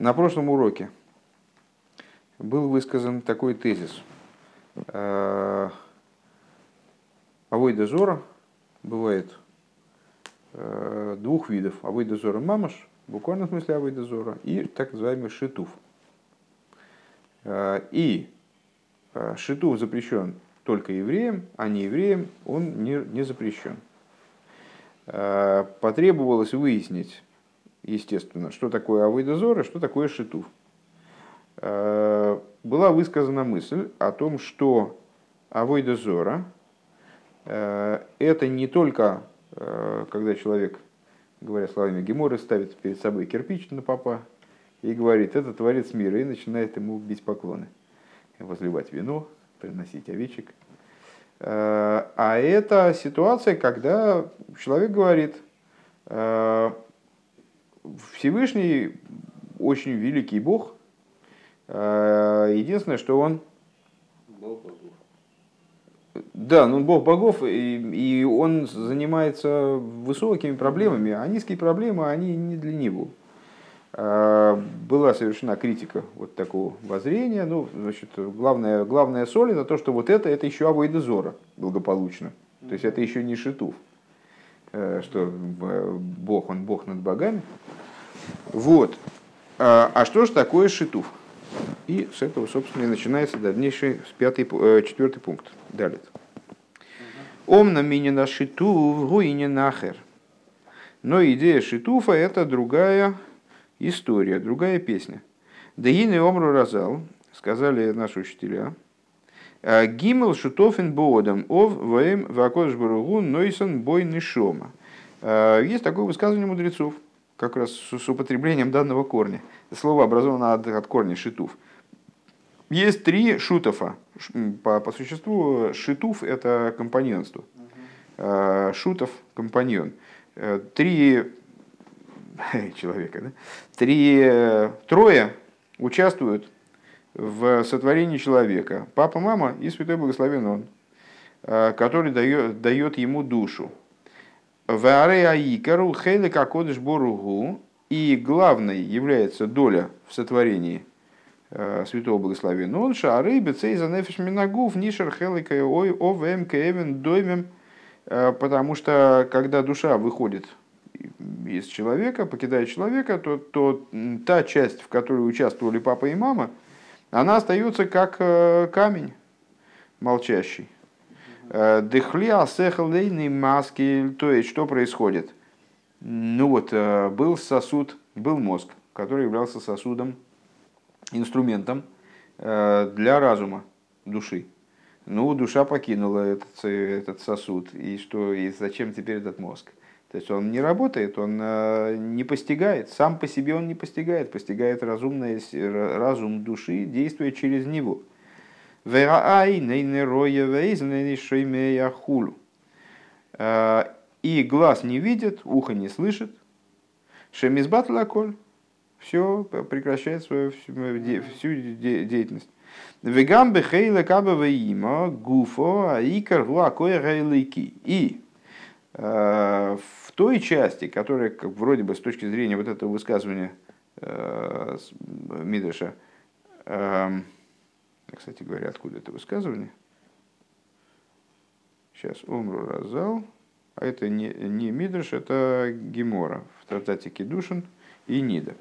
На прошлом уроке был высказан такой тезис. Авойда Зора бывает э, двух видов. Авойда Зора мамаш, в буквальном смысле Авойда Зора, и так называемый шитуф. Э, и э, шитуф запрещен только евреям, а не евреям он не, не запрещен. Потребовалось выяснить, естественно, что такое Авойда что такое Шитуф. Э, была высказана мысль о том, что Авойда э, это не только, э, когда человек, говоря словами Геморы, ставит перед собой кирпич на папа и говорит, это творец мира, и начинает ему бить поклоны, возливать вино, приносить овечек. А это ситуация, когда человек говорит, Всевышний очень великий Бог. Э, единственное, что он... Бог богов. Да, ну Бог богов, и, и он занимается высокими проблемами, а низкие проблемы, они не для него. Э, была совершена критика вот такого воззрения. Ну, значит, главная, главная соль это то, что вот это, это еще авойдезора благополучно. То есть это еще не шитув. Э, что Бог, он Бог над богами. Вот. А, а что же такое шитув? И с этого, собственно, и начинается дальнейший пятый, э, четвертый пункт. Далее. Омна минина шитув гуине нахер. Но идея шитуфа это другая история, другая песня. Дагины омру разал, сказали наши учителя, «А Гимел шутофин боодам ов ваем вакодж баругу нойсон бой нишома. А, есть такое высказывание мудрецов, как раз с употреблением данного корня. Слово образовано от, от корня шитуф. Есть три шутофа. По, по существу шитуф – это компаньонство. А, шутов – компаньон. Э, три человека, да? Три, э, трое участвуют в сотворении человека. Папа, мама и Святой Благословен Он, э, который дает, дает ему душу. Вареаикару хейлик акодыш боругу. И главной является доля в сотворении э, Святого Благословения. Он шары бецей за нефиш минагув нишер хелика ой овм кевен доймем. Э, потому что когда душа выходит из человека, покидает человека, то, то та часть, в которой участвовали папа и мама, она остается как э, камень молчащий. Э, Дехли асехлейный маски, то есть что происходит? Ну вот, э, был сосуд, был мозг, который являлся сосудом, инструментом для разума, души. Ну, душа покинула этот, этот сосуд, и что, и зачем теперь этот мозг? То есть он не работает, он э, не постигает, сам по себе он не постигает, постигает разумное, разум души, действуя через него. Э, и глаз не видит, ухо не слышит. Шемизбат лаколь. Все прекращает свою всю деятельность. Вегам бехейла кабава има гуфо аикар гуакоя гайлики. И э, той части, которая как, вроде бы с точки зрения вот этого высказывания э, Мидраша, э, кстати говоря, откуда это высказывание? Сейчас, Умру Разал. А это не, не Мидраш, это Гемора в трактате Кедушин и Нида.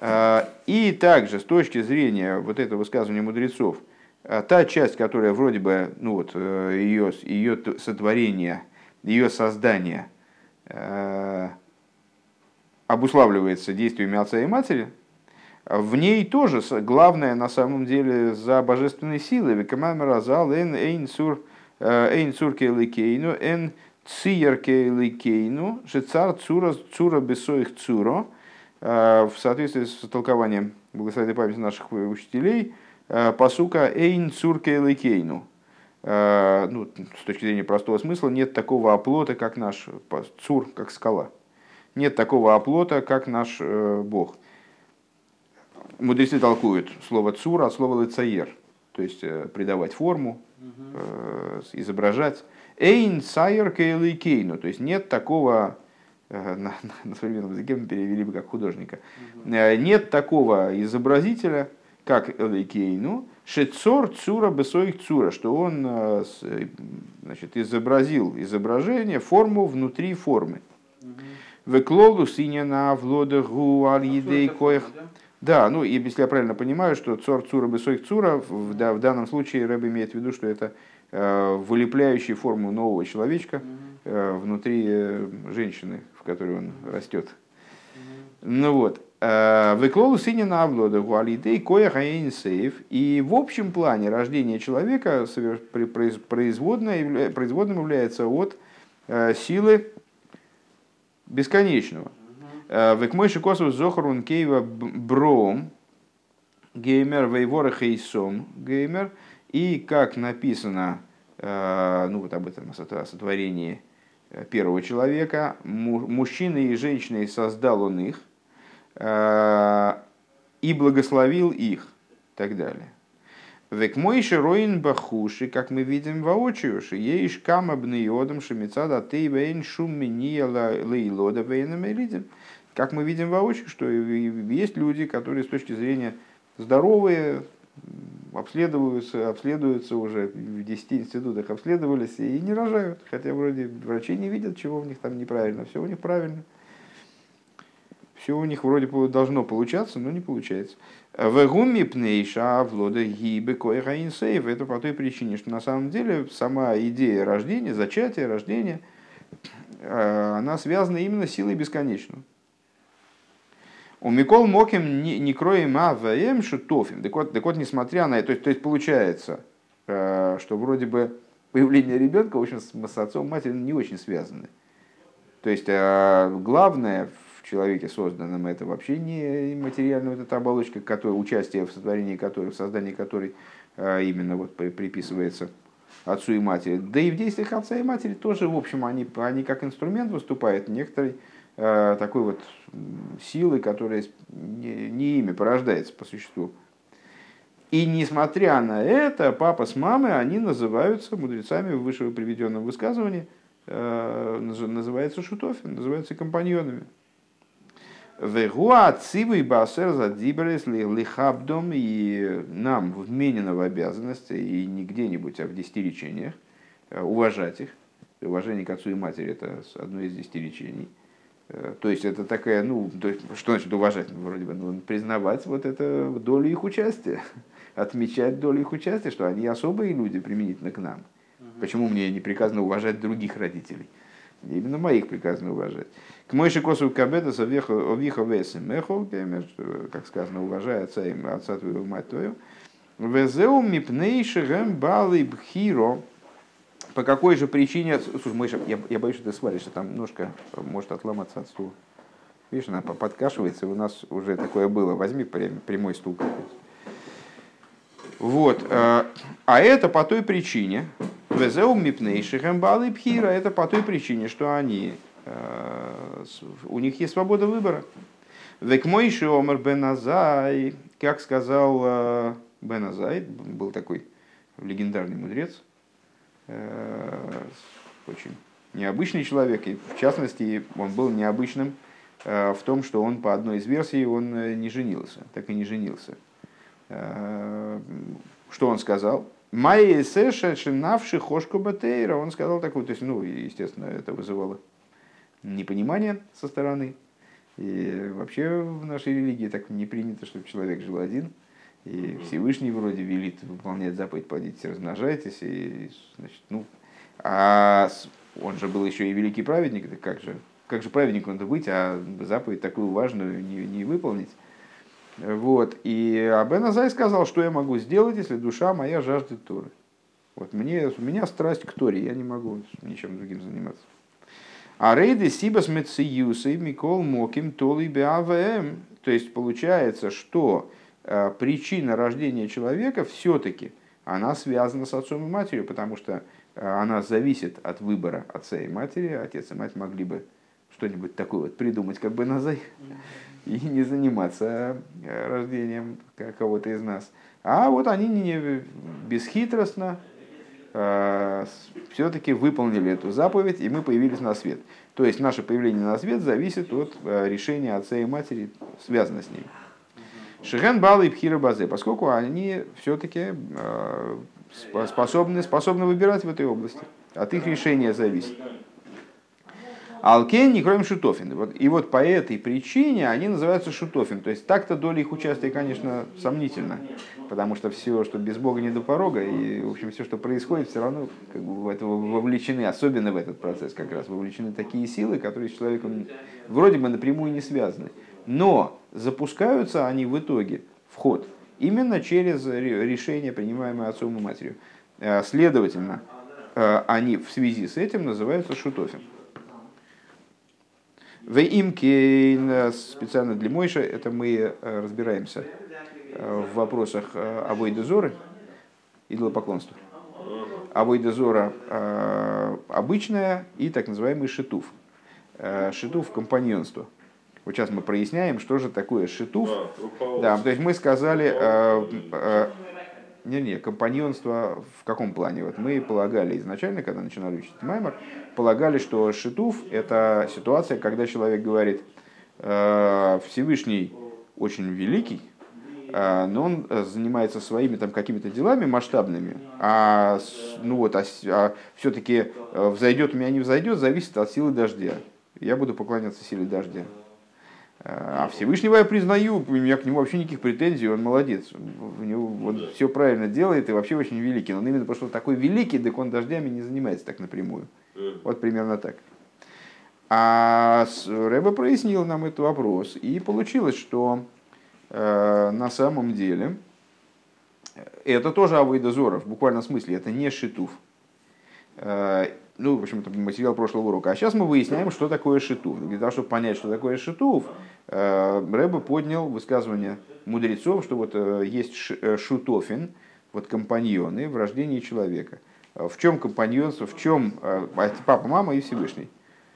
Э, и также с точки зрения вот этого высказывания мудрецов, та часть, которая вроде бы, ну вот, ее, ее сотворение, ее создание – Э, обуславливается действиями отца и матери, в ней тоже главное на самом деле за божественной силой. Викамамразал эн эйн э, эйн сур кейликейну эн циер кейликейну шицар цура цура бесоих цуро. Э, в соответствии с толкованием благословенной памяти наших учителей, посука эйн цур кейликейну ну, с точки зрения простого смысла, нет такого оплота, как наш цур, как скала. Нет такого оплота, как наш э, Бог. Мудрецы толкуют слово цур от слова лицаер, то есть э, придавать форму, изображать. Эйн сайер кейну, то есть нет такого на, на, на современном языке мы перевели бы как художника. Нет такого изобразителя, как Элейкейну, Шецор Цура Бесоих Цура, что он значит, изобразил изображение, форму внутри формы. Веклолу синена влода гу аль едей коих. Да, ну и если я правильно понимаю, что цор цура бесоих цура, в, да, в данном случае Рэб имеет в виду, что это э, вылепляющий форму нового человечка э, внутри э, женщины, в которой он растет. Ну вот. Э, Выклолу сыне на облода гуалидей коя сейф. И в общем плане рождение человека производным является от э, силы бесконечного. Э, Векмойши косов зохарун кейва бром геймер вейвора хейсом геймер. И как написано, ну вот об этом о сотворении первого человека, мужчины и женщины создал он их и благословил их, и так далее. Век мой широин бахуши, как мы видим воочию, что ешь кама бнеодом шемицада ты вейн шум миния лейлода вейном элидим. Как мы видим воочию, что есть люди, которые с точки зрения здоровые, обследуются, обследуются уже в 10 институтах обследовались и не рожают. Хотя вроде врачи не видят, чего у них там неправильно. Все у них правильно. Все у них вроде должно получаться, но не получается. В гуми пнейша влода гибе койгаинсейв. Это по той причине, что на самом деле сама идея рождения, зачатия, рождения, э, она связана именно с силой бесконечного. У Микол Моким не кроем а вм шутофим. Так вот, так вот, несмотря на это, то есть, то есть получается, э, что вроде бы появление ребенка, в общем, с отцом и матерью не очень связаны. То есть э, главное в человеке созданном это вообще не материальная вот эта оболочка, которая, участие в сотворении которой, в создании которой э, именно вот приписывается отцу и матери. Да и в действиях отца и матери тоже, в общем, они, они как инструмент выступают некоторый Э, такой вот силы, которая не, не ими порождается по существу. И несмотря на это, папа с мамой, они называются мудрецами в выше приведенном высказывании, э, называются шутофин, называются компаньонами. Вегуа цивы басер за лихабдом и нам вменено в обязанности и не где-нибудь, а в десяти речениях э, уважать их. Уважение к отцу и матери – это одно из десяти речений – Э, то есть это такая, ну, то есть, что значит уважать? Ну, вроде бы, ну, признавать вот это долю их участия, отмечать долю их участия, что они особые люди применительно к нам. Почему мне не приказано уважать других родителей? Именно моих приказано уважать. К мой шикосу кабеда овиха весем эхол, как сказано, уважай отца и отца твоего, мать твою. Везеу мипнейши гэм балы бхиро, по какой же причине... Слушай, Миша, я, я боюсь, что ты свалишься, там ножка может отломаться от стула. Видишь, она подкашивается, у нас уже такое было. Возьми прямой стул Вот. Э, а это по той причине, Везеу мипнейшихем балы пхира, это по той причине, что они, э, у них есть свобода выбора. Век мойши омер беназай, как сказал э, Беназай, был такой легендарный мудрец, Э, очень необычный человек, и в частности он был необычным в том, что он по одной из версий он не женился, так и не женился. Что он сказал? Майя Сэша шинавши хошку батейра. Он сказал такое, то есть, ну, естественно, это вызывало непонимание со стороны. И вообще в нашей религии так не принято, чтобы человек жил один. И Всевышний вроде велит выполнять заповедь «плодитесь, размножайтесь». И, значит, ну, а он же был еще и великий праведник, так как же, как же праведнику надо быть, а заповедь такую важную не, не выполнить. Вот. И Абен Азай сказал, что я могу сделать, если душа моя жаждет Торы. Вот мне, у меня страсть к Торе, я не могу ничем другим заниматься. А рейды сибас мециюсой микол моким толи беавм. То есть получается, что Э, причина рождения человека все-таки она связана с отцом и матерью, потому что э, она зависит от выбора отца и матери. Отец и мать могли бы что-нибудь такое вот придумать, как бы назай, и не заниматься э, рождением кого-то из нас. А вот они не бесхитростно все-таки выполнили эту заповедь, и мы появились на свет. То есть наше появление на свет зависит от решения отца и матери, связано с ней. Шиген Балы и Пхира Базе, поскольку они все-таки способны, способны выбирать в этой области. От их решения зависит. Алкен не кроме шутофин. Вот, и вот по этой причине они называются шутофин. То есть так-то доля их участия, конечно, сомнительна. Потому что все, что без Бога не до порога, и, в общем, все, что происходит, все равно как бы, в это вовлечены, особенно в этот процесс как раз, вовлечены такие силы, которые с человеком вроде бы напрямую не связаны. Но запускаются они в итоге в ход именно через решение, принимаемое отцом и матерью. Э, следовательно, э, они в связи с этим называются шутофин. В имке специально для Мойша, это мы э, разбираемся в вопросах Авойдезоры, идолопоклонства. Авойдезора обычная и так называемый шитуф. Шитуф компаньонство – вот сейчас мы проясняем, что же такое шитуф. Да, то есть мы сказали, э, э, не, не, компаньонство в каком плане? Вот мы полагали изначально, когда начинали учить Маймер, полагали, что шитуф это ситуация, когда человек говорит, э, Всевышний очень великий, э, но он занимается своими там какими-то делами масштабными, а ну вот, а, а все-таки э, взойдет у меня не взойдет, зависит от силы дождя. Я буду поклоняться силе дождя. А Всевышнего я признаю, у меня к нему вообще никаких претензий, он молодец. У него, он все правильно делает и вообще очень великий. Но именно потому, что он такой великий, так он дождями не занимается так напрямую. Вот примерно так. А Рэба прояснил нам этот вопрос. И получилось, что э, на самом деле это тоже Авойдозоров, в буквальном смысле, это не Шитув. Э, ну, в общем, это материал прошлого урока. А сейчас мы выясняем, что такое шитув. Для того, чтобы понять, что такое шитув, э, Рэбе поднял высказывание мудрецов, что вот э, есть э, шутофин, вот компаньоны в рождении человека. В чем компаньонство, в чем а папа, мама и Всевышний.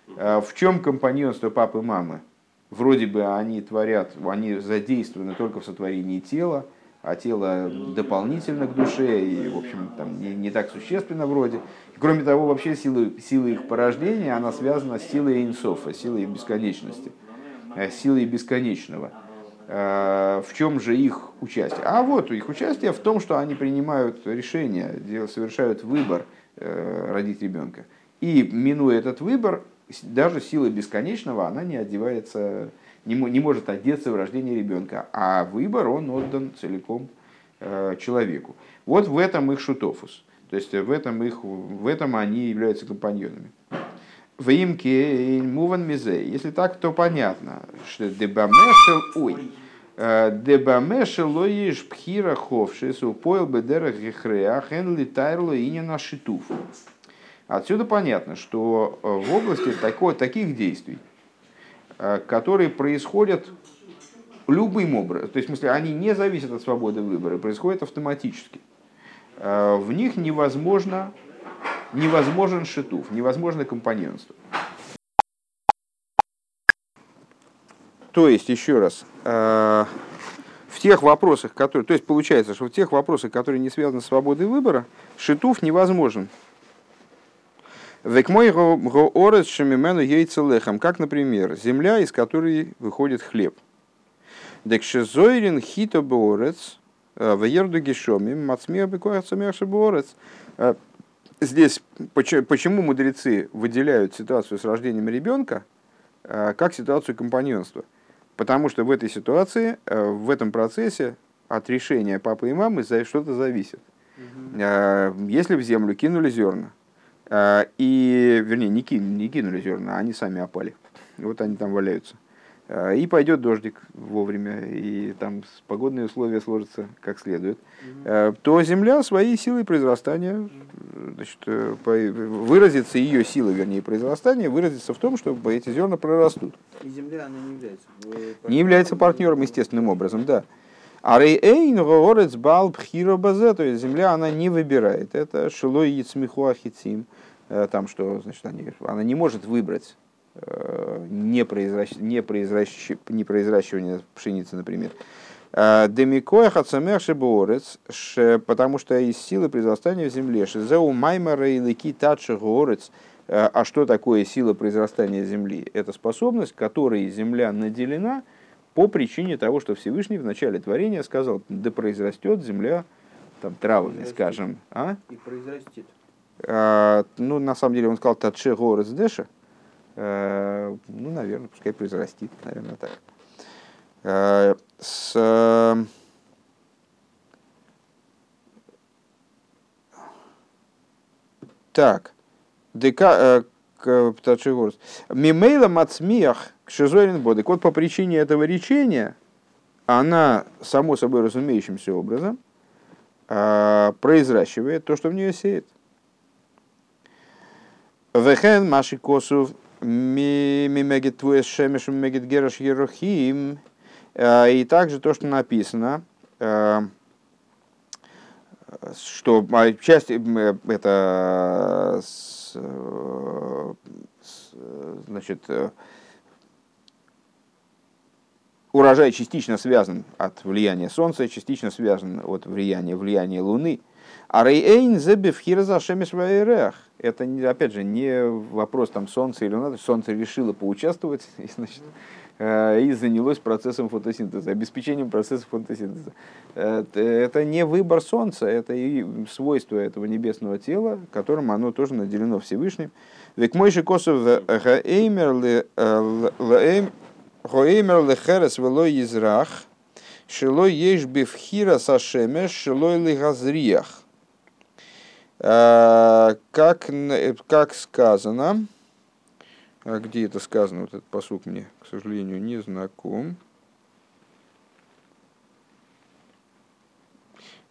В чем компаньонство папы и мамы? Вроде бы они творят, они задействованы только в сотворении тела, а тело дополнительно к душе и, в общем, там не, не так существенно вроде. Кроме того, вообще сила, сила их порождения, она связана с силой инсофа, силой бесконечности, силой бесконечного. Э, в чем же их участие? А вот их участие в том, что они принимают решения, совершают выбор э, родить ребенка. И минуя этот выбор, даже сила бесконечного, она не одевается не, не может одеться в рождение ребенка, а выбор он отдан целиком э, человеку. Вот в этом их шутофус. То есть в этом, их, в этом они являются компаньонами. В имке муван мизе. Если так, то понятно, что дебамешел, ой, э, дебамешел лоиш пхира ховшис упоил бедера гехреа хен литайрло и на шитуф. Отсюда понятно, что э, в области такой, таких действий, Э, которые происходят любым образом. То есть, в смысле, они не зависят от свободы выбора, происходят автоматически. В них невозможно, невозможен шитуф, невозможно компаньонство. То есть, еще раз, э, в тех вопросах, которые... То есть, получается, что в тех вопросах, которые не связаны с свободой выбора, шитуф невозможен. Век мой орес шамимену яйцелехам, как, например, земля, из которой выходит хлеб. Декшезойрин хито борец, э, в ерду гешоми, мацмир бекуахцамерши борец. Э, здесь почему мудрецы выделяют ситуацию с рождением ребенка э, как ситуацию компаньонства? Потому что в этой ситуации, в этом процессе от решения папы и мамы что-то зависит. Если в землю кинули зерна, а, и, вернее, не, кинули, не кинули зерна, они сами опали. Вот они там валяются. А, и пойдет дождик вовремя, и там погодные условия сложатся как следует, mm то земля своей силой произрастания, значит, э, выразится ее сила, вернее, произрастания, выразится в том, что эти зерна прорастут. И земля, она не является Не является партнером естественным образом, да. А рейэйн горец бал пхиро базе, то есть земля, она не выбирает. Это шилой яцмиху ахицим. Э, там, что значит, они, она не может выбрать э, не, произращ, не, произращ, не произращивание пшеницы, например. Демикоя хацамех шеборец, потому что из силы произрастания в земле, шизеу маймара и лики татши горец, а что такое сила произрастания земли? Это способность, которой земля наделена по причине того, что Всевышний в начале творения сказал, да произрастет земля там, травами, скажем. А? И произрастет. А, ну, на самом деле он сказал татше горец деша. А, ну, наверное, пускай произрастит, наверное, так. Э, с э, так, дека, э, Мимейла мацмиях к шизойрин бодек. Вот по причине этого речения, она, само собой разумеющимся образом, произращивает то, что в нее сеет. Вехен маши косов мимегет твуэс шемеш мимегет гераш ерохим Э, и также то, что написано, э, что а, часть э, это значит, урожай частично связан от влияния Солнца, частично связан от влияния, влияния Луны. А рейэйн зебев хирзашемиш Это, опять же, не вопрос там Солнца или Луны. Солнце решило поучаствовать, и, значит, Э, и занялось процессом фотосинтеза, обеспечением процесса фотосинтеза. Это не выбор Солнца, это и свойство этого небесного тела, которым оно тоже наделено Всевышним. Век мой же косов гоэймер лехерес велой израх, шилой ешь бифхира сашемеш, шилой лигазриях. Э, как, как сказано, а где это сказано, вот этот посук мне, к сожалению, не знаком.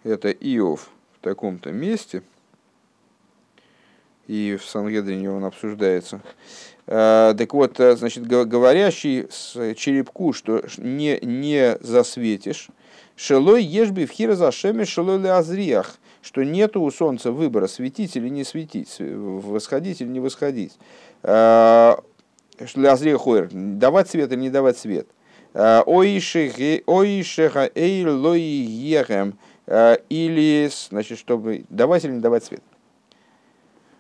Это Иов в таком-то месте. И в Сангедрине он обсуждается. Так вот, э, значит, говорящий с черепку, что не, не засветишь, шелой ешби в хира зашеме шелой азриях, что нету у солнца выбора, светить или не светить, восходить или не восходить. Э, Лазрия Хойр, давать свет или не давать свет. Э, Оишеха эйр лой ехем, э, или, значит, чтобы давать или не давать свет.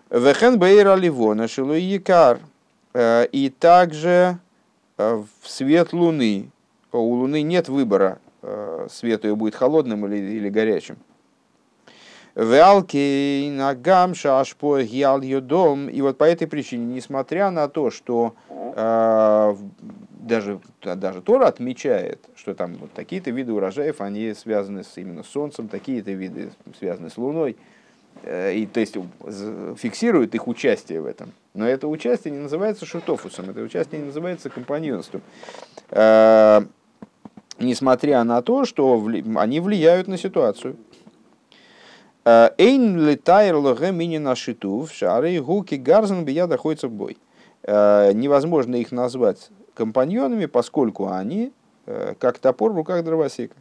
Вехен бейр аливона шилой якар, и также в свет луны, у луны нет выбора, свет ее будет холодным или, или горячим. Валки нагам шашпо гиал дом. И вот по этой причине, несмотря на то, что э, даже, даже Тора отмечает, что там вот такие-то виды урожаев, они связаны с, именно с Солнцем, такие-то виды связаны с Луной, э, и то есть фиксирует их участие в этом. Но это участие не называется шутофусом, это участие не называется компаньонством. Э, несмотря на то, что они влияют на ситуацию. Эйн летайр логе мини нашитув, шары гуки гарзен бия находится в бой. Э, невозможно их назвать компаньонами, поскольку они э, как топор в руках дровосека.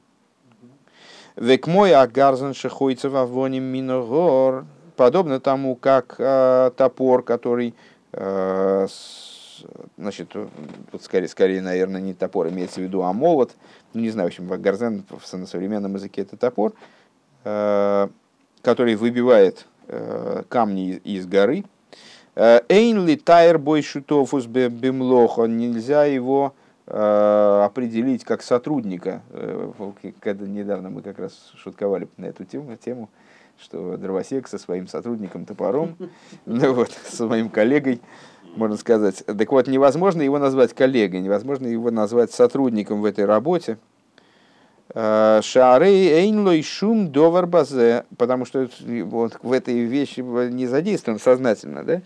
Век мой агарзен шехойцев авоним миногор, подобно тому, как э, топор, который значит, тут скорее, скорее, наверное, не топор, имеется в виду, а молот. Ну, не знаю, в общем, гарзен на современном языке это топор который выбивает э, камни из горы. Э, Эйн ли тайр бой шутофус бемлохо, нельзя его э, определить как сотрудника. Когда недавно мы как раз шутковали на эту тему, тему что дровосек со своим сотрудником топором, ну вот, со своим коллегой, можно сказать. Так вот, невозможно его назвать коллегой, невозможно его назвать сотрудником в этой работе, Шары эйнлой шум довар базе, потому что вот в этой вещи не задействован сознательно, да?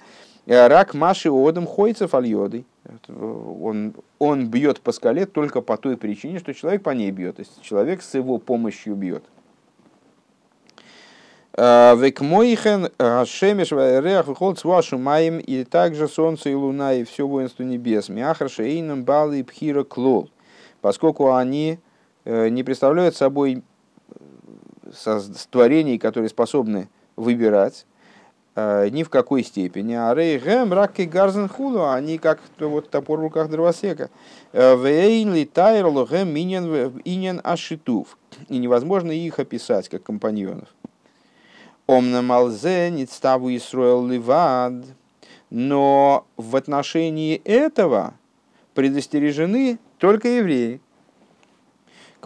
Рак Маши Одам Хойцев Альоды. Он, он бьет по скале только по той причине, что человек по ней бьет. То есть человек с его помощью бьет. Век моихен Шемеш Вайрех выходит с вашим маем и также солнце и луна и все воинство небес. Мяхар Шейном Балы Пхира Клол. Поскольку они Э, не представляют собой э, творений, которые способны выбирать. э, ни в какой степени. А рей гэм раки гарзен хулу, они как вот топор в руках дровосека. Э, вейн ли тайрлу гэм инен ашитув. И невозможно их описать как компаньонов. Омна малзе ництаву Исруэл ливад. Но в отношении этого предостережены только евреи.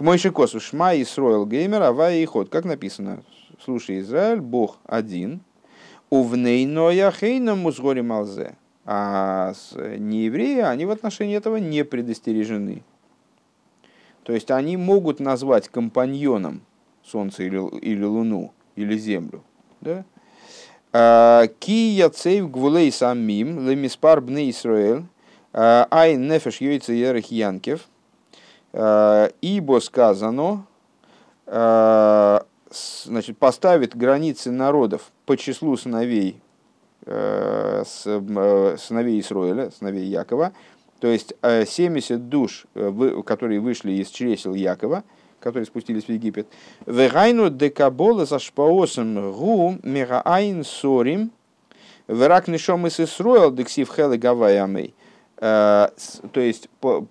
Мойши Косу Шма Исроил Геймер Авая и Ход. Как написано, слушай, Израиль, Бог один. Увнейноя хейна музгори малзе. А неевреи, они в отношении этого не предостережены. То есть они могут назвать компаньоном Солнце или, или Луну, или Землю. Да? А, Ки яцейв гвулей самим лемиспар бне Исраэль а, ай нефеш йойца ерых янкев – ибо сказано, э, значит, поставит границы народов по числу сыновей, э, сыновей Исроиля, сыновей Якова, то есть 70 душ, которые вышли из чресел Якова, которые спустились в Египет. Вегайну декабола за шпаосом гу мегаайн сорим верак нишом из Исроил дексив хелы гавайамей. То есть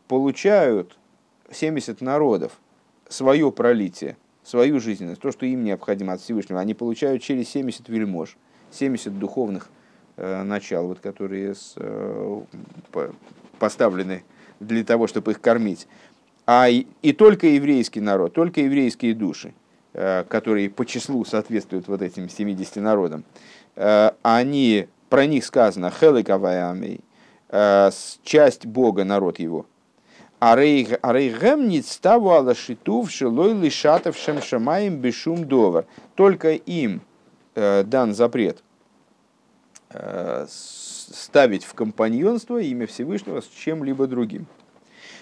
получают 70 народов свое пролитие, свою жизненность, то, что им необходимо от Всевышнего, они получают через 70 вельмож, 70 духовных э, начал, вот, которые с, э, поставлены для того, чтобы их кормить. А и, и только еврейский народ, только еврейские души, э, которые по числу соответствуют вот этим 70 народам, э, они, про них сказано «Хеликавайамей», э, часть Бога, народ его – Арейгем ництаву алашитув шилой лишатов шемшамаем бешум довар. Только им э, дан запрет э, ставить в компаньонство имя Всевышнего с чем-либо другим.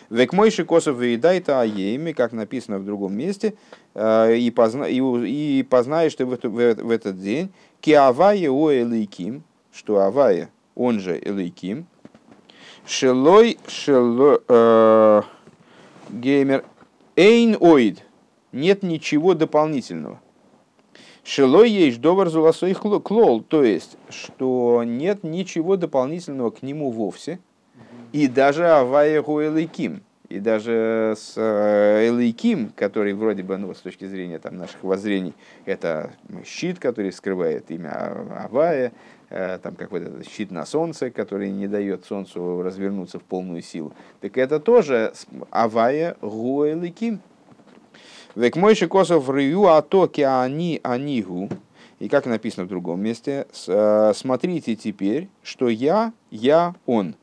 Век мойши косов выедайта аеми, как написано в другом месте, э, и, позна, и, и познаешь ты в, эту, в, в этот день, ки авая о элейким, что авая, он же элейким, Шелой, шелой, э, геймер, эйн оид. Нет ничего дополнительного. Шелой есть довар зуласой клол, то есть, что нет ничего дополнительного к нему вовсе. И даже авая элейким. И даже с э, элейким, который вроде бы, ну, с точки зрения там, наших воззрений, это щит, который скрывает имя Авая, там как вот этот щит на солнце, который не дает солнцу развернуться в полную силу. Так это тоже авая гуэликим. Век мойши косов рю атоки они анигу. И как написано в другом месте, э, смотрите теперь, что я, я, он.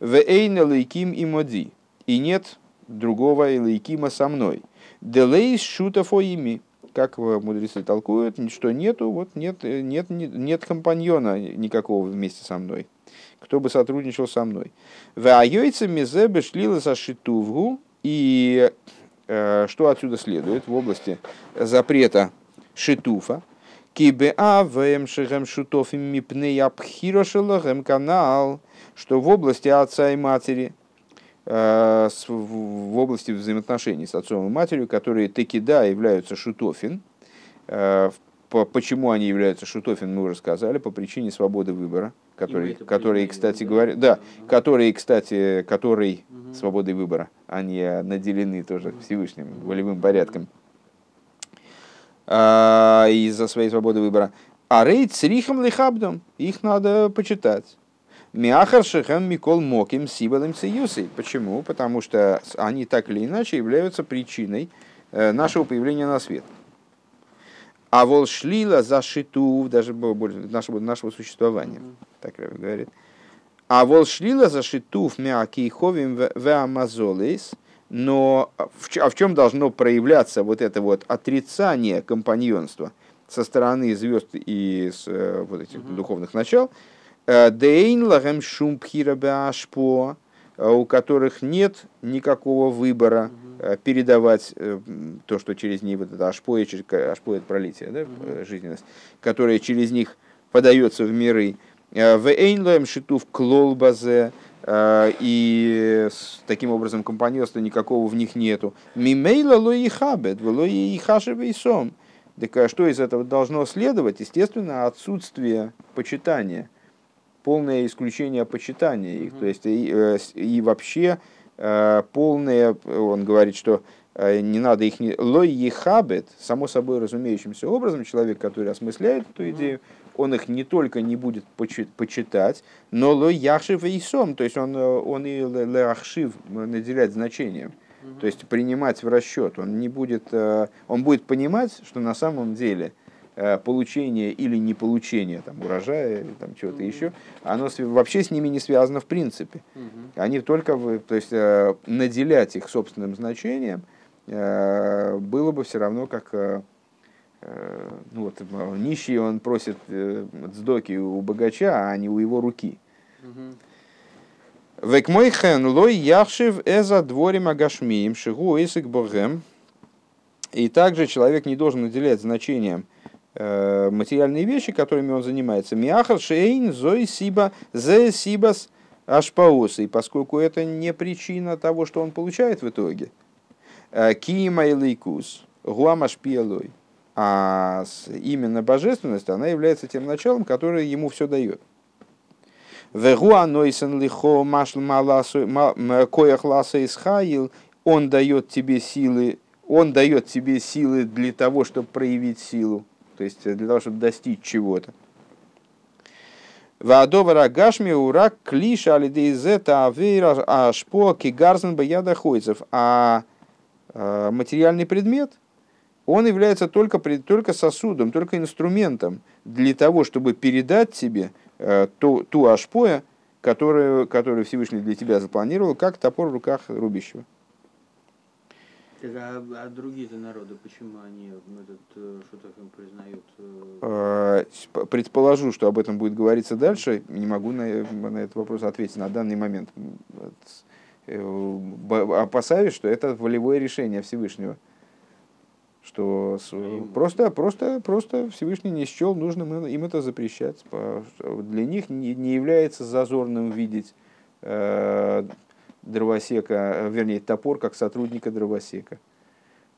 В эйна лейким и моди. И нет другого лейкима со мной. Делейс шутов о ими как мудрецы толкуют, что нету, вот нет, нет, нет, нет компаньона никакого вместе со мной, кто бы сотрудничал со мной. В айойце мизе бешлила за шитувгу, и э, что отсюда следует в области запрета шитуфа, канал, что в области отца и матери – Э, в области взаимоотношений с отцом и матерью, которые таки да являются шутофин. Э, почему они являются шутофин, мы уже сказали, по причине свободы выбора, который, который кстати говоря, да, которые, кстати, который угу. свободой выбора, они наделены тоже Всевышним волевым порядком а, из-за своей свободы выбора. А рейд с рихом лихабдом, их надо почитать. Миахар шехем микол моким сибалым циюсой. Почему? Потому что они так или иначе являются причиной э, нашего появления на свет. А волшлила за шиту, даже нашего, нашего существования, mm-hmm. так говорит. А волшлила за шиту в мякиховим в амазолейс, но в, а в чем должно проявляться вот это вот отрицание компаньонства со стороны звезд и с, э, вот этих mm-hmm. духовных начал – Дейн лагем шум пхирабашпо, э, у которых нет никакого выбора э, передавать то, что через них вот это ашпо, ашпо это пролитие, да, жизненность, которая через них подается в миры. В эйнлаем шиту клолбазе, и таким образом компаньонства никакого в них нету. Мимейла ло и хабет, ло и хашевейсом. Так а что из этого должно следовать? Естественно, отсутствие почитания, полное исключение почитания их. То есть и, э, и вообще э, полное, он говорит, что э, не надо их не... Лой ехабет, само собой разумеющимся образом, человек, который осмысляет эту идею, он их не только не будет почитать, но лой яхшив и сом, то есть он, он и лахшив наделять значением. То есть принимать в расчет. Он, не будет, он будет понимать, что на самом деле получение или не получение там, урожая или там, чего-то еще, оно вообще с ними не связано в принципе. Они только, то есть э, наделять их собственным значением было бы все равно как ну вот, нищий он просит сдоки у богача, а не у его руки. Век мой хен лой яхшив эза дворим агашмием шигу исик богем. И также человек не должен наделять значением э, материальные вещи, которыми он занимается. Миахар шейн зой сиба зе сибас ашпаусы, поскольку это не причина того, что он получает в итоге. Э, Кима и лейкус, гуамашпиелой. А именно божественность, она является тем началом, которое ему все дает. Он дает тебе силы, он дает тебе силы для того, чтобы проявить силу, то есть для того, чтобы достичь чего-то. Ваадовара гашми урак клиша алидейзета авейра ашпо кигарзен баяда хойцев. А материальный предмет, он является только, только сосудом, только инструментом для того, чтобы передать тебе Э, ту, ту ашпоя, которую, которую Всевышний для тебя запланировал, как топор в руках рубящего. А, а другие-то народы, почему они этот э, Шутахим признают? Э? Предположу, что об этом будет говориться дальше. Не могу на, на этот вопрос ответить на данный момент. Опасаюсь, что это волевое решение Всевышнего что просто, просто, просто Всевышний не счел нужным им это запрещать. Для них не, является зазорным видеть э, дровосека, вернее, топор как сотрудника дровосека.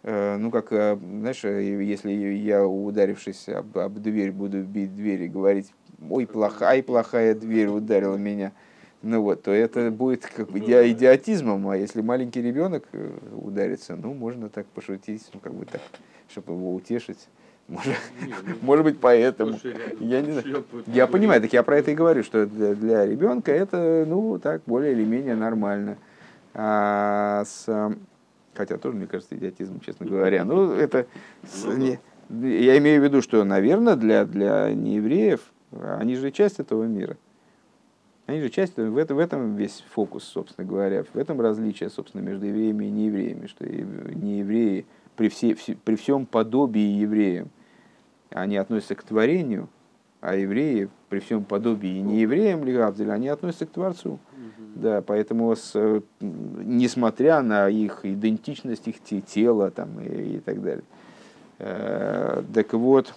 Э, ну, как, э, знаешь, если я, ударившись об, об дверь, буду бить дверь и говорить, ой, плохая, плохая дверь ударила меня, ну вот, то это будет как бы идиотизмом, а если маленький ребенок э, ударится, ну, можно так пошутить, ну, как бы так, чтобы его утешить. Может, может быть, поэтому. Я, не знаю. я понимаю, так я про это и говорю, что для, для ребенка это, ну, так, более или менее нормально. А с, хотя тоже, мне кажется, идиотизм, честно говоря. Ну, это, с, не, я имею в виду, что, наверное, для, для неевреев, они же часть этого мира. Они же часть, в этом, в этом весь фокус, собственно говоря, в этом различие, собственно, между евреями и неевреями, что неевреи при, все, при всем подобии евреям, они относятся к творению, а евреи при всем подобии не евреям Лигавдель, они относятся к Творцу. Да, поэтому, с, несмотря на их идентичность, их тела там, и, и так далее. Э, так вот,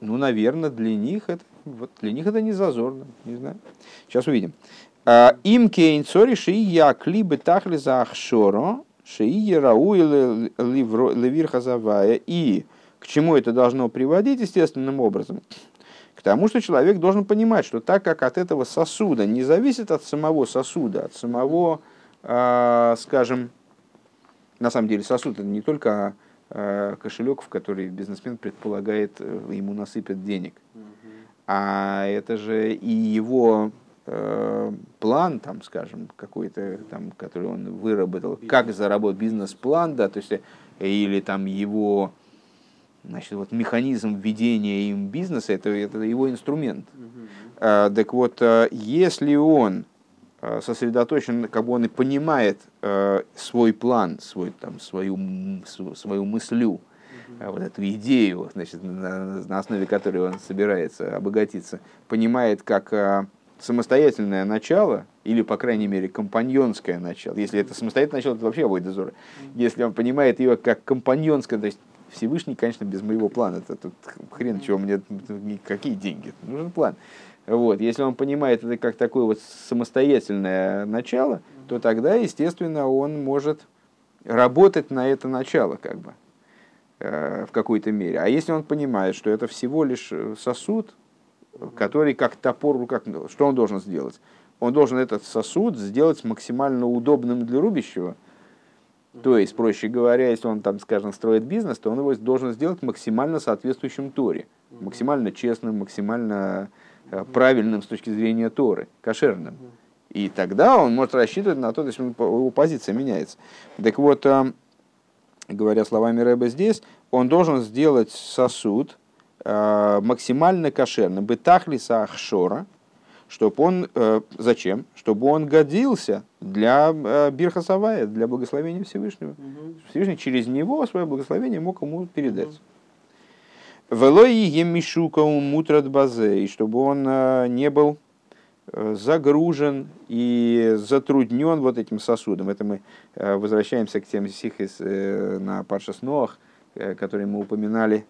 ну, наверное, для них это, вот, для них это не зазорно, не знаю. Сейчас увидим. А, Им кейн цори ши я клибы тахли за ахшоро, ши ярау левир хазавая. И к чему это должно приводить естественным образом? К тому, что человек должен понимать, что так как от этого сосуда не зависит от самого сосуда, от самого, э, скажем, на самом деле сосуд это не только Э, кошелек, в который бизнесмен предполагает, э, ему насыпят денег. А это же и его план, там, скажем, какой-то, там, который он выработал, как заработать бизнес-план, да, то есть, или там его значит, вот механизм ведения им бизнеса, это, это его инструмент. А, так вот, если он Э, сосредоточен, как бы он и понимает э, свой план, свой, там, свою, свою мыслю, mm-hmm. вот эту идею, значит, на, на основе которой он собирается обогатиться, понимает как э, самостоятельное начало, или, по крайней мере, компаньонское начало. Если это самостоятельное начало, это вообще обои дозоры. Если он понимает ее как компаньонское, то есть Всевышний, конечно, без моего плана, это тут хрен чего мне, какие деньги, нужен план. Вот. Если он понимает это как такое вот самостоятельное начало, то тогда, естественно, он может работать на это начало, как бы. в какой-то мере. А если он понимает, что это всего лишь сосуд, который как топор в руках, что он должен сделать? Он должен этот сосуд сделать максимально удобным для рубящего. То есть, проще говоря, если он там, скажем, строит бизнес, то он его должен сделать максимально соответствующим Торе, максимально честным, максимально э, правильным с точки зрения Торы, кошерным. И тогда он может рассчитывать на то, что его позиция меняется. Так вот, э, говоря словами Рэба здесь, он должен сделать сосуд, максимально кошерным, бетахлиса ахшора, чтобы он, э, зачем? Чтобы он годился для э, Бирхасавая, для благословения Всевышнего. Угу. Всевышний через него свое благословение мог ему передать. Велой емишука мутрат базе, и чтобы он не был загружен и затруднен вот этим сосудом. Это мы возвращаемся к тем сихис на Паршасноах, которые мы упоминали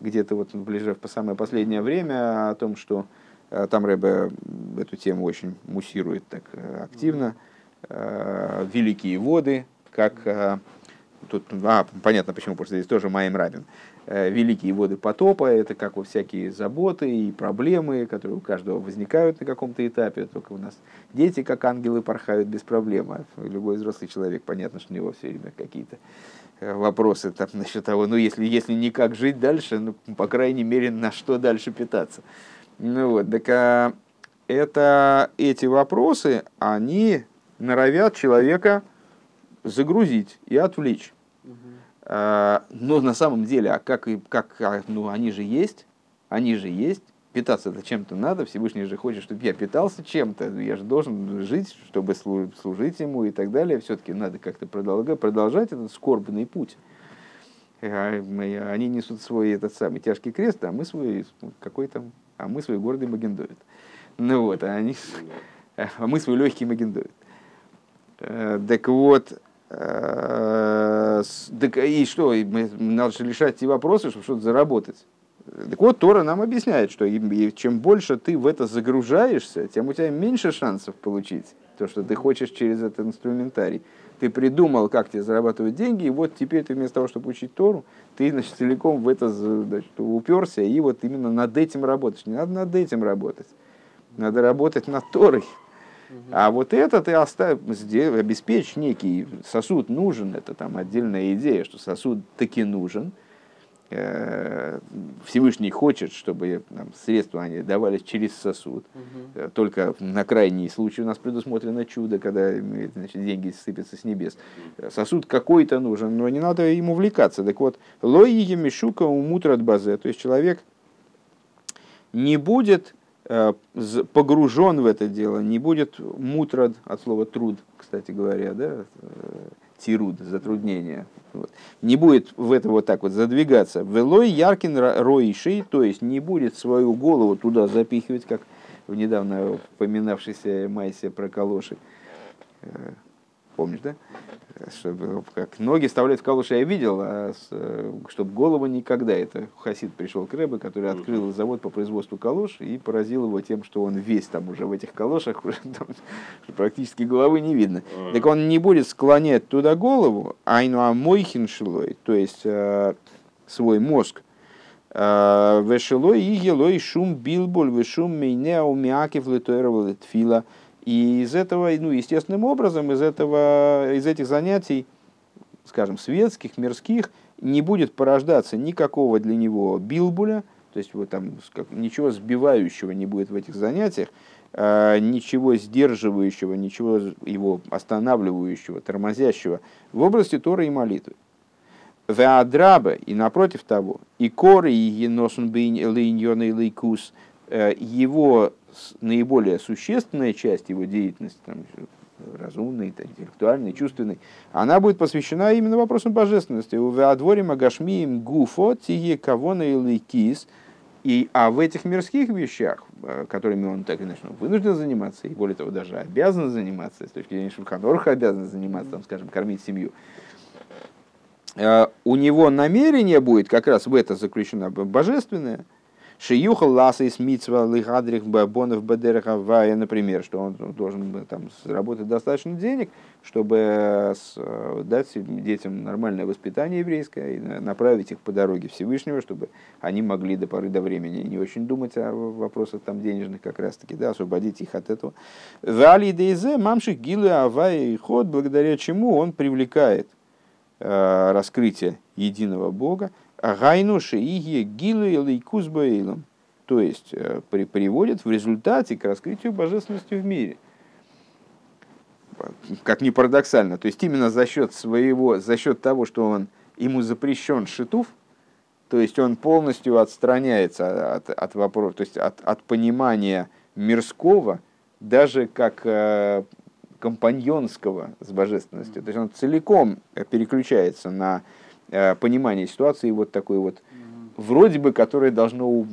где-то вот ближе в самое последнее время о том, что э, там Рэбе эту тему очень муссирует так э, активно. Э, великие воды, как тут, а, понятно почему, что здесь тоже Маем Рабин. Великие воды потопа, это как вот всякие заботы и проблемы, которые у каждого возникают на каком-то этапе. Только у нас дети, как ангелы, порхают без проблем. А любой взрослый человек, понятно, что у него все время какие-то вопросы там, насчет того, ну если, если никак жить дальше, ну, по крайней мере, на что дальше питаться. Ну вот, так а, это, эти вопросы, они норовят человека загрузить и отвлечь. А, но на самом деле, а как, как а, ну они же есть, они же есть, питаться-то чем-то надо, Всевышний же хочет, чтобы я питался чем-то, я же должен жить, чтобы служить ему и так далее. Все-таки надо как-то продолжать, продолжать этот скорбный путь. А они несут свой этот самый тяжкий крест, а мы свой какой там, а мы свой гордый Магендовит. Ну вот, а они, а мы свой легкий Магендовит. Э, так вот, э, так и что, надо же решать эти вопросы, чтобы что-то заработать. Так вот, Тора нам объясняет, что чем больше ты в это загружаешься, тем у тебя меньше шансов получить то, что ты хочешь через этот инструментарий. Ты придумал, как тебе зарабатывать деньги, и вот теперь ты вместо того, чтобы учить Тору, ты значит, целиком в это значит, уперся, и вот именно над этим работаешь. Не надо над этим работать, надо работать над Торой. А вот это ты оставь, обеспечь некий сосуд нужен, это там отдельная идея, что сосуд таки нужен – Всевышний хочет, чтобы там, средства они давались через сосуд. Угу. Только на крайний случай у нас предусмотрено чудо, когда значит, деньги сыпятся с небес. Сосуд какой-то нужен, но не надо им увлекаться. Так вот, лои мишука умутрат базе, то есть человек не будет э, погружен в это дело, не будет мутрад, от слова труд, кстати говоря, да, тируд, затруднение. Вот. Не будет в это вот так вот задвигаться. Велой яркин роишей, то есть не будет свою голову туда запихивать, как в недавно упоминавшейся Майсе про калоши. Помнишь, да? чтобы как ноги вставляют в калоши, я видел, а э, чтобы голову никогда. Это Хасид пришел к Рэбе, который открыл завод по производству калош и поразил его тем, что он весь там уже в этих калошах, уже там, практически головы не видно. Так он не будет склонять туда голову, айну амойхин шилой, то есть э, свой мозг, э, Вешелой и елой шум билболь, вешум мейнеа умиакив летуэровал тфила – и из этого, ну, естественным образом, из, этого, из этих занятий, скажем, светских, мирских, не будет порождаться никакого для него билбуля, то есть вот там ничего сбивающего не будет в этих занятиях, а, ничего сдерживающего, ничего его останавливающего, тормозящего в области Торы и молитвы. Веадраба, и напротив того, и коры, и еносун бейн лейкус, э, его наиболее существенная часть его деятельности, там, разумной, интеллектуальной, чувственной, она будет посвящена именно вопросам божественности. У Веадворим Агашмием Гуфо Тие Кавона и Кис. И, а в этих мирских вещах, э, которыми он так иначе вынужден заниматься, и более того, даже обязан заниматься, с точки зрения Шульханорха обязан заниматься, там, скажем, кормить семью, э, у него намерение будет как раз в это заключено божественное – Шиюхал ласа из митцва лихадрих бонов бадераха вая, например, что он должен там заработать достаточно денег, чтобы дать детям нормальное воспитание еврейское и направить их по дороге Всевышнего, чтобы они могли до поры до времени не очень думать о вопросах там денежных как раз таки, да, освободить их от этого. Вали дейзе мамших гилы авая и ход, благодаря чему он привлекает э, раскрытие единого Бога, Гайну шииги гилу или кузбаилом. То есть э, при, приводит в результате к раскрытию божественности в мире. Как ни парадоксально. То есть именно за счет своего, за счет того, что он ему запрещен шитуф, то есть он полностью отстраняется от, от вопроса, то есть от, от понимания мирского, даже как э, компаньонского с божественностью. То есть он целиком переключается на понимание ситуации вот такой вот, вроде бы, которое должно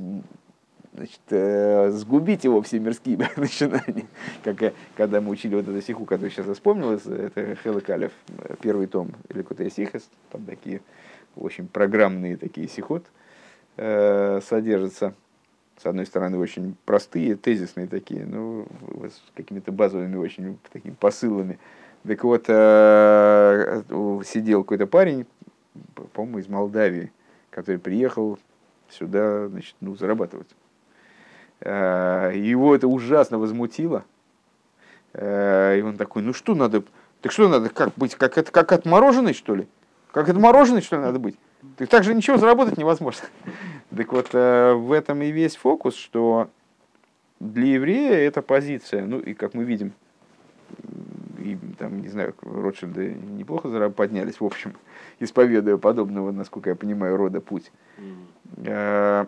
значит, э, сгубить его все мирские начинания. Как э, когда мы учили вот эту сиху, которую сейчас я вспомнил, это Хелла Калев, первый том, какой-то Сихас, там такие очень программные такие сихот содержатся. С одной стороны, очень простые, тезисные такие, ну, с какими-то базовыми очень такими посылами. Так вот, сидел какой-то парень, по-моему, из Молдавии, который приехал сюда, значит, ну, зарабатывать. Э, его это ужасно возмутило. Э, и он такой, ну что надо, так что надо, как быть, как, это, как отмороженный, что ли? Как отмороженный, что ли, надо быть? Так, так же ничего заработать невозможно. Так вот, э, в этом и весь фокус, что для еврея эта позиция, ну и как мы видим, и там, не знаю, Ротшильды неплохо поднялись, в общем, исповедуя подобного, насколько я понимаю, рода путь. Mm.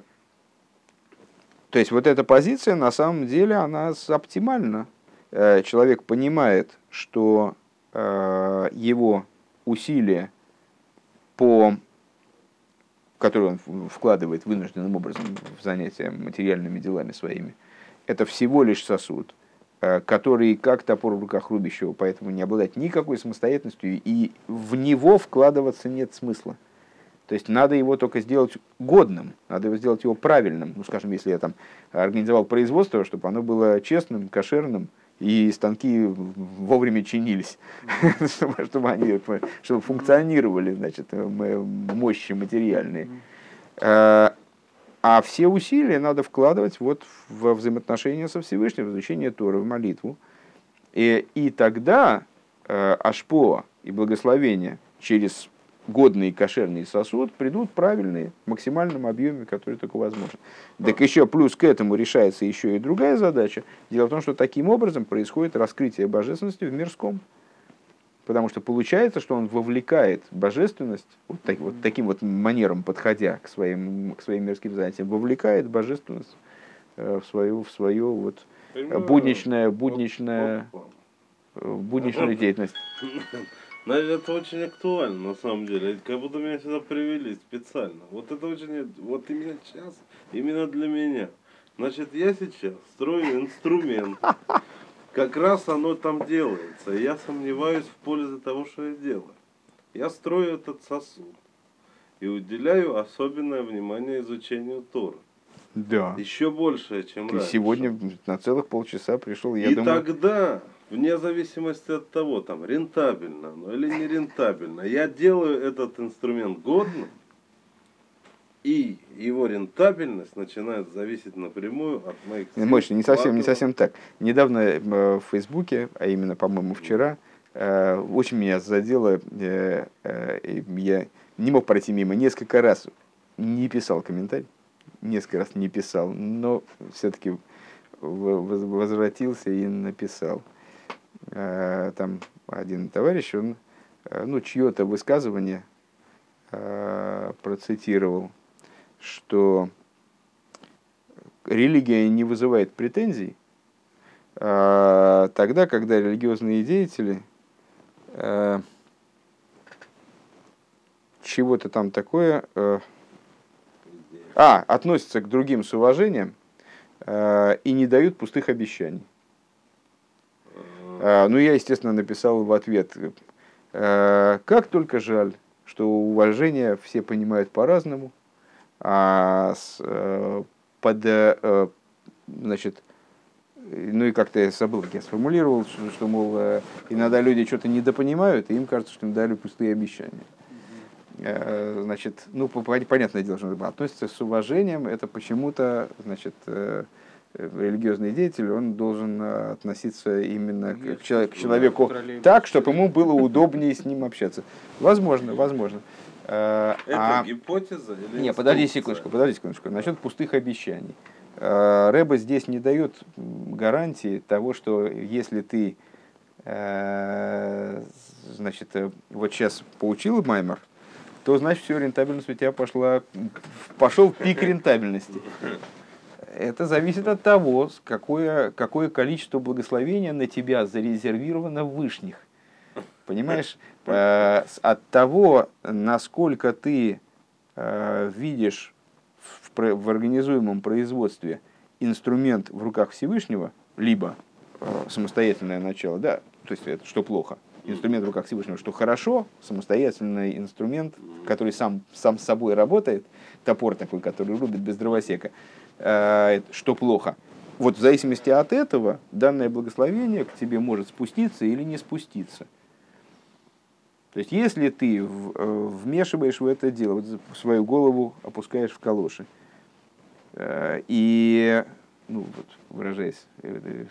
То есть вот эта позиция, на самом деле, она оптимальна. Э, человек понимает, что э, его усилия, по, которые он вкладывает вынужденным образом в занятия материальными делами своими, это всего лишь сосуд, который как топор в руках рубящего, поэтому не обладает никакой самостоятельностью, и в него вкладываться нет смысла. То есть надо его только сделать годным, надо его сделать его правильным. Ну, скажем, если я там организовал производство, чтобы оно было честным, кошерным, и станки вовремя чинились, чтобы они чтобы функционировали, значит, мощи материальные. А все усилия надо вкладывать вот во взаимоотношения со Всевышним, в изучение Торы, в молитву. И, и тогда э, Ашпо и благословение через годный кошерный сосуд придут правильные, в максимальном объеме, который только возможно. Так еще плюс к этому решается еще и другая задача. Дело в том, что таким образом происходит раскрытие божественности в мирском. Потому что получается, что он вовлекает божественность, вот, так, вот таким вот манером подходя к своим, к своим мирским занятиям, вовлекает божественность э, в свою, в свою вот будничное, будничное, э, будничную деятельность. Наверное, это очень актуально, на самом деле. Как будто меня сюда привели специально. Вот это очень, вот именно сейчас, именно для меня. Значит, я сейчас строю инструмент, как раз оно там делается. И я сомневаюсь в пользе того, что я делаю. Я строю этот сосуд и уделяю особенное внимание изучению Тора. Да. Еще больше, чем Ты раньше. сегодня на целых полчаса пришел, я и думаю... тогда, вне зависимости от того, там, рентабельно оно или не рентабельно, я делаю этот инструмент годным, и его рентабельность начинает зависеть напрямую от моих сил. Мощно, не совсем, не совсем так. Недавно э, в Фейсбуке, а именно, по-моему, вчера, э, очень меня задело, э, я не мог пройти мимо, несколько раз не писал комментарий, несколько раз не писал, но все-таки возвратился и написал. Там один товарищ, он ну, чье-то высказывание процитировал, что религия не вызывает претензий, а тогда, когда религиозные деятели а, чего-то там такое, а, а, относятся к другим с уважением а, и не дают пустых обещаний. Ну, я, естественно, написал в ответ, как только жаль, что уважение все понимают по-разному, э, под, э, значит, ну и как-то я забыл, как я сформулировал, что, что мол, иногда люди что-то недопонимают, и им кажется, что им дали пустые обещания. Значит, ну, понятное дело, что относится с уважением, это почему-то, значит, религиозный деятель, он должен относиться именно к, к человеку так, чтобы ему было удобнее с ним общаться. Возможно, возможно. Это а, гипотеза или Не, подожди секундочку, подожди секундочку. Насчет пустых обещаний. Э, Рэба здесь не дает гарантии того, что если ты э, значит, э, вот сейчас получил Маймер, то значит все, рентабельность у тебя пошла, пошел пик рентабельности. Это зависит от того, какое, какое количество благословения на тебя зарезервировано в вышних. Понимаешь? Э, от того, насколько ты э, видишь в, организуемом производстве инструмент в руках Всевышнего, либо э, самостоятельное начало, да, то есть это что плохо, инструмент в руках Всевышнего, что хорошо, самостоятельный инструмент, который сам, сам с собой работает, топор такой, который рубит без дровосека, что плохо. Вот в зависимости от этого данное благословение к тебе может спуститься или не спуститься. То есть, если ты э, вмешиваешь в это дело, вот свою голову опускаешь в калоши, э, и, ну, вот, выражаясь э,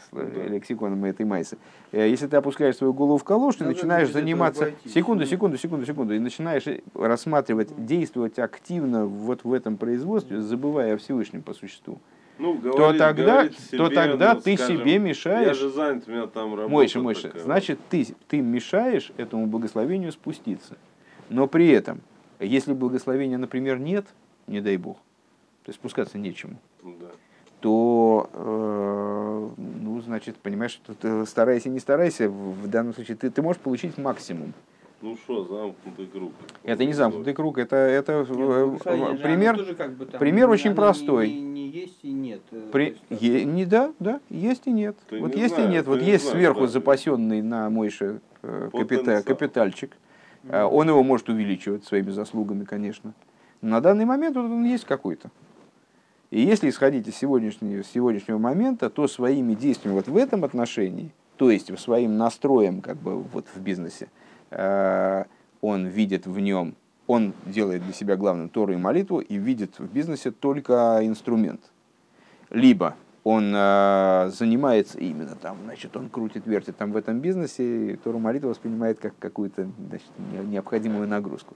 лексиконом этой майсы, если ты опускаешь свою голову в калоши, ты начинаешь заниматься... Секунду, секунду, секунду, секунду. И начинаешь рассматривать, действовать активно вот в этом производстве, забывая о Всевышнем по существу ну, говорит, то тогда, себе, то тогда ну, ты скажем, себе мешаешь. Я же занят, у меня там работа Мойша, Мойша, значит, ты, ты мешаешь этому благословению спуститься. Но при этом, если благословения, например, нет, не дай бог, то есть спускаться нечему, да. то, э, ну, значит, понимаешь, что ты старайся, не старайся, в данном случае ты, ты можешь получить максимум. Ну что, замкнутый круг. Это не замкнутый круг, это, это Нет, ну, пример, как бы, там, пример очень простой. Не, не есть и нет. Э, При, есть, е, не, да, да, есть и нет. Ты вот есть знаешь, и нет. Вот есть знаешь, сверху да. запасенный на Мойше э, капита, капитальчик. Mm-hmm. Он его может увеличивать своими заслугами, конечно. Но на данный момент он, он есть какой-то. И если исходить из сегодняшнего, сегодняшнего момента, то своими действиями вот в этом отношении, то есть своим настроем как бы вот в бизнесе, Э, он видит в нем, он делает для себя главным Тору и молитву и видит в бизнесе только инструмент. Либо он э, занимается именно там, значит, он крутит, вертит там в этом бизнесе, и Тору молитву воспринимает как какую-то значит, необходимую нагрузку.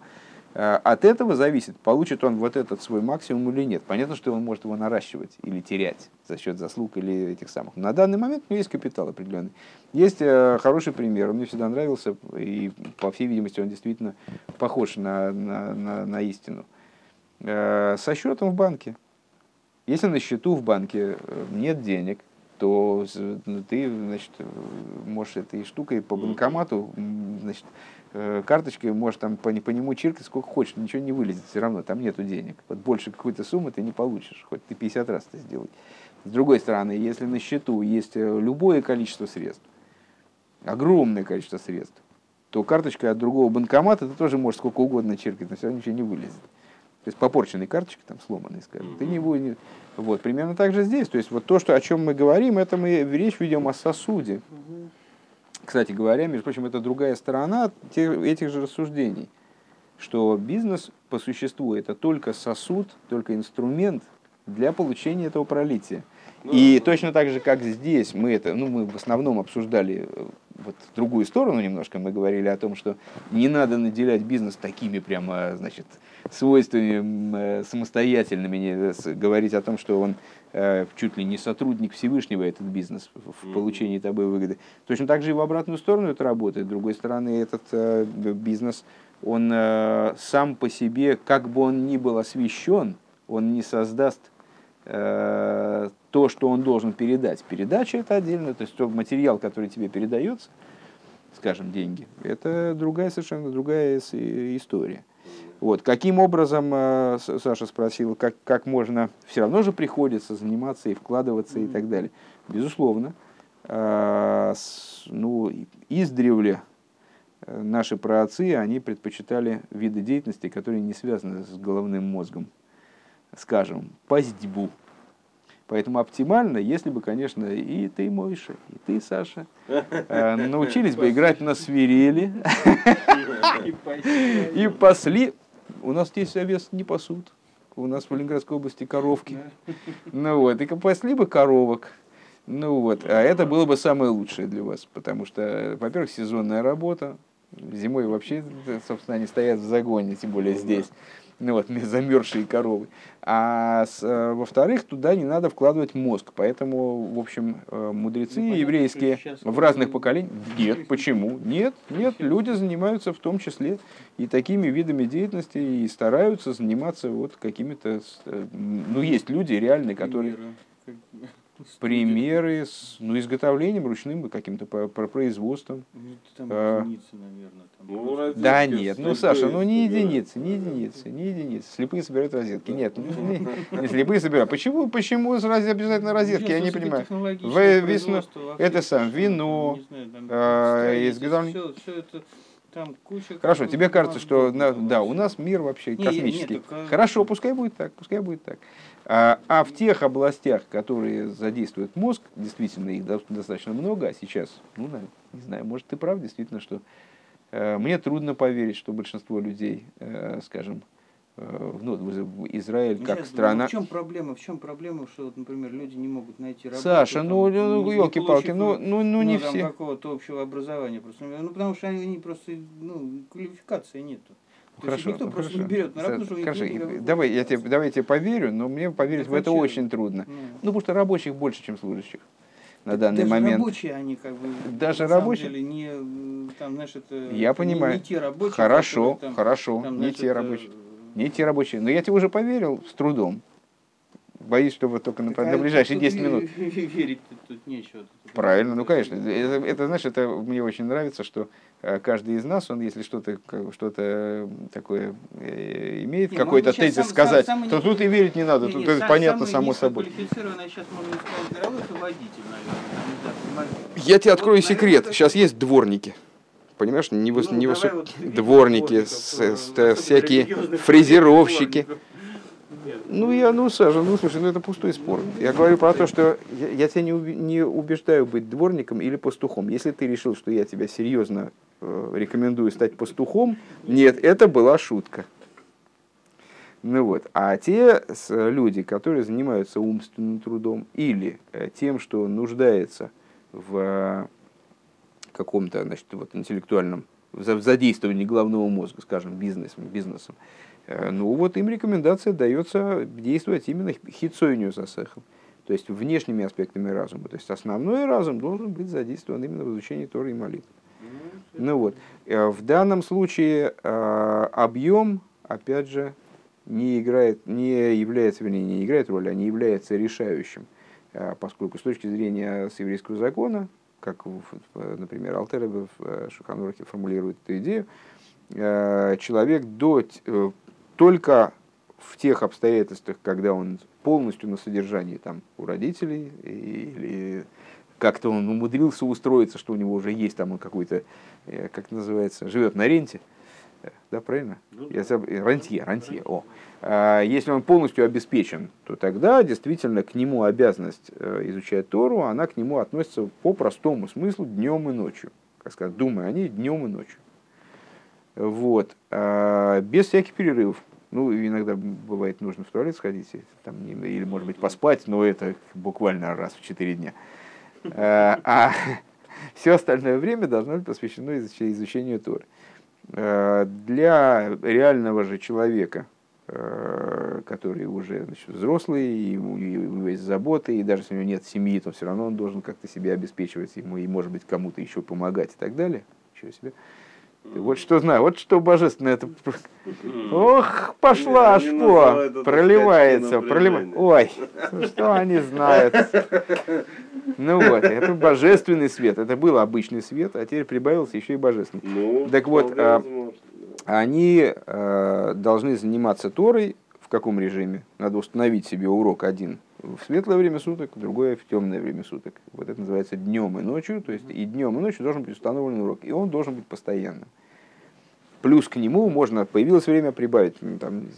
Э, от этого зависит, получит он вот этот свой максимум или нет. Понятно, что он может его наращивать или терять за счет заслуг или этих самых. На данный момент у него есть капитал определенный. Есть э, хороший пример, он мне всегда нравился, и по всей видимости он действительно похож на, на, на, на истину. Э, со счетом в банке. Если на счету в банке нет денег, то ты значит, можешь этой штукой по банкомату значит, карточкой можешь там по, по нему чиркать сколько хочешь, ничего не вылезет, все равно там нету денег. Вот больше какой-то суммы ты не получишь, хоть ты 50 раз это сделай. С другой стороны, если на счету есть э, любое количество средств, огромное количество средств, то карточка от другого банкомата ты тоже можешь сколько угодно чиркать, но все равно ничего не вылезет. То есть попорченные карточки, там сломанные, скажем, ты не будешь... Вот, примерно так же здесь. То есть вот то, что, о чем мы говорим, это мы речь ведем о сосуде. Кстати говоря, между прочим, это другая сторона этих же рассуждений, что бизнес по существу это только сосуд, только инструмент для получения этого пролития. Ну, и точно так же, как здесь мы это, ну, мы в основном обсуждали э, вот другую сторону немножко, мы говорили о том, что не надо наделять бизнес такими прямо, значит, свойствами э, самостоятельными, не, говорить о том, что он э, чуть ли не сотрудник Всевышнего, этот бизнес, в получении тобой выгоды. Точно так же и в обратную сторону это работает. С другой стороны, этот э, бизнес, он сам по себе, как бы он ни был освещен, он не создаст то, что он должен передать. Передача это отдельно, то есть тот материал, который тебе передается, скажем, деньги, это другая совершенно другая история. Вот. Каким образом, э, Саша спросил, как, как можно, все равно же приходится заниматься и вкладываться и так далее. Безусловно, э, ну, издревле э, наши праотцы, они предпочитали виды деятельности, которые не связаны с головным мозгом. Скажем, пастьбу. Поэтому оптимально, если бы, конечно, и ты, Мойша, и ты, Саша, э, научились бы играть на свирели и пасли. У нас здесь овес не пасут. У нас в Ленинградской области коровки. Ну вот, и пасли бы коровок. Ну вот, а это было бы самое лучшее для вас, потому что, во-первых, сезонная работа, зимой вообще, собственно, они стоят в загоне, тем более здесь ну вот, замерзшие коровы. А э, во-вторых, туда не надо вкладывать мозг. Поэтому, в общем, э, мудрецы ну, еврейские в разных поколениях... Нет, почему? Нет, нет, люди занимаются в том числе и такими видами деятельности, и стараются заниматься вот какими-то... Э, ну, есть люди реальные, которые примеры с ну, изготовлением ручным каким-то по, по производством. Ну, там а, единицы, наверное. Там ну, да нет, ну Саша, ну не единицы, не единицы, не единицы. Слепые собирают розетки. Нет, не, не, не слепые собирают. Почему, почему обязательно розетки? Я не понимаю. В, весну, это сам вино, а, изготовление. Все, все это там куча... Хорошо, тебе кажется, что на, да, у нас мир вообще космический. Нет, нет, Хорошо, пускай будет так, пускай будет так. А, а в тех областях, которые задействуют мозг, действительно их достаточно много, а сейчас, ну, не знаю, может, ты прав, действительно, что э, мне трудно поверить, что большинство людей, э, скажем, э, ну, Израиль как Сейчас, страна. Ну, в чем проблема? В чем проблема, что, вот, например, люди не могут найти работу? Саша, там, ну, ну, елки-палки, ну, ну, ну, не ну, все. какого-то общего образования просто. Ну, потому что они просто, ну, квалификации нету. Хорошо, никто хорошо. просто не берет на работу, хорошо. Давай, я тебе, давай я тебе поверю, но мне поверить в это очень трудно. Ну. ну, потому что рабочих больше, чем служащих на данный даже момент. рабочие они как бы даже рабочие деле, не там знаешь это я понимаю не, не те рабочие хорошо которые, там, хорошо там, не те рабочие не те рабочие но я тебе уже поверил с трудом Боюсь, что вот только на, на а ближайшие 10 минут. Верить тут нечего. Правильно, ну конечно. Это, это, знаешь, это мне очень нравится, что э, каждый из нас, он если что-то что такое э, имеет, какой-то тезис сам, сказать, сам, то тут и верить не надо, не, тут это понятно само собой. сейчас можно сказать мировой, это водитель, наверное. Я тебе открою ну, секрет. Сейчас есть дворники понимаешь, не, ну, не вот, дворники, с, с, с, всякие фрезеровщики. Дворников. Ну, я, ну, Саша, ну, слушай, ну, это пустой спор. Я говорю про то, что я, я тебя не, не убеждаю быть дворником или пастухом. Если ты решил, что я тебя серьезно э, рекомендую стать пастухом, нет, это была шутка. Ну вот. А те люди, которые занимаются умственным трудом или э, тем, что нуждается в э, каком-то значит, вот, интеллектуальном в задействовании головного мозга, скажем, бизнесом, бизнесом, ну вот им рекомендация дается действовать именно хитсойню засехом, то есть внешними аспектами разума. То есть основной разум должен быть задействован именно в изучении Торы и молитвы. Ну вот, э, в данном случае э, объем, опять же, не играет, не является, вернее, не играет роли, а не является решающим, поскольку с точки зрения с еврейского закона, как, например, Алтеребе в Шуханурахе формулирует эту идею, человек до только в тех обстоятельствах, когда он полностью на содержании там, у родителей или как-то он умудрился устроиться, что у него уже есть там он какой-то, э, как называется, живет на ренте, э, да, правильно? Ну, Я забыл, э, рантье, рантье, о. А если он полностью обеспечен, то тогда действительно к нему обязанность изучать Тору, она к нему относится по простому смыслу днем и ночью. Как сказать, думая о ней днем и ночью. Вот. А, без всяких перерывов. Ну, иногда бывает нужно в туалет сходить, там, или, может быть, поспать, но это буквально раз в четыре дня. А, а все остальное время должно быть посвящено изучению Торы. А, для реального же человека, который уже значит, взрослый, и у него есть заботы, и даже если у него нет семьи, то все равно он должен как-то себя обеспечивать, ему и, может быть, кому-то еще помогать и так далее. Еще себе. Вот что знаю, вот что божественное это. Ох, пошла шпо, проливается, проливается. Ой, что они знают. Ну вот, это божественный свет. Это был обычный свет, а теперь прибавился еще и божественный. Ну, так вот, а, они а, должны заниматься Торой в каком режиме? Надо установить себе урок один в светлое время суток, другое в темное время суток. Вот это называется днем и ночью. То есть и днем, и ночью должен быть установлен урок. И он должен быть постоянным. плюс к нему можно, появилось время прибавить, там,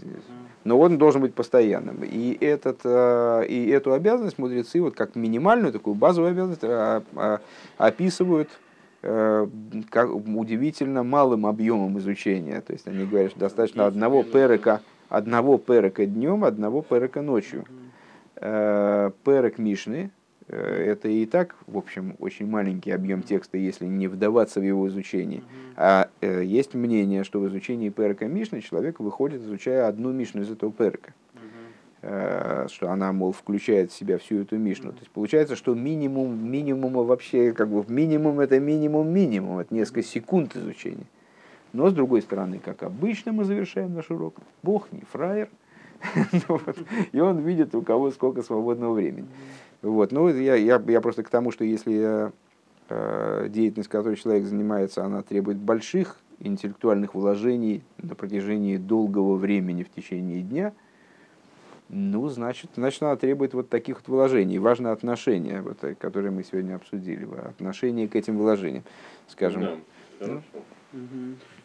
но он должен быть постоянным. И, этот, э, и эту обязанность мудрецы, вот как минимальную, такую базовую обязанность, а, а, описывают э, как удивительно малым объемом изучения. То есть они говорят, что достаточно одного перека, одного перека днем, одного перека ночью. Э, перек Мишны, это и так, в общем, очень маленький объем текста, если не вдаваться в его изучение. А э, есть мнение, что в изучении перка Мишны человек выходит, изучая одну Мишну из этого перка. Э, что она, мол, включает в себя всю эту Мишну. То есть получается, что минимум минимума вообще, как бы минимум это минимум минимум, это несколько секунд изучения. Но с другой стороны, как обычно мы завершаем наш урок, Бог не фраер, и он видит, у кого сколько свободного времени. Вот. Ну, я, я, я просто к тому, что если э, деятельность, которой человек занимается, она требует больших интеллектуальных вложений на протяжении долгого времени в течение дня, ну, значит, значит, она требует вот таких вот вложений. Важно отношение, вот, э, которые мы сегодня обсудили, отношение к этим вложениям, скажем. Да, хорошо. Мгм.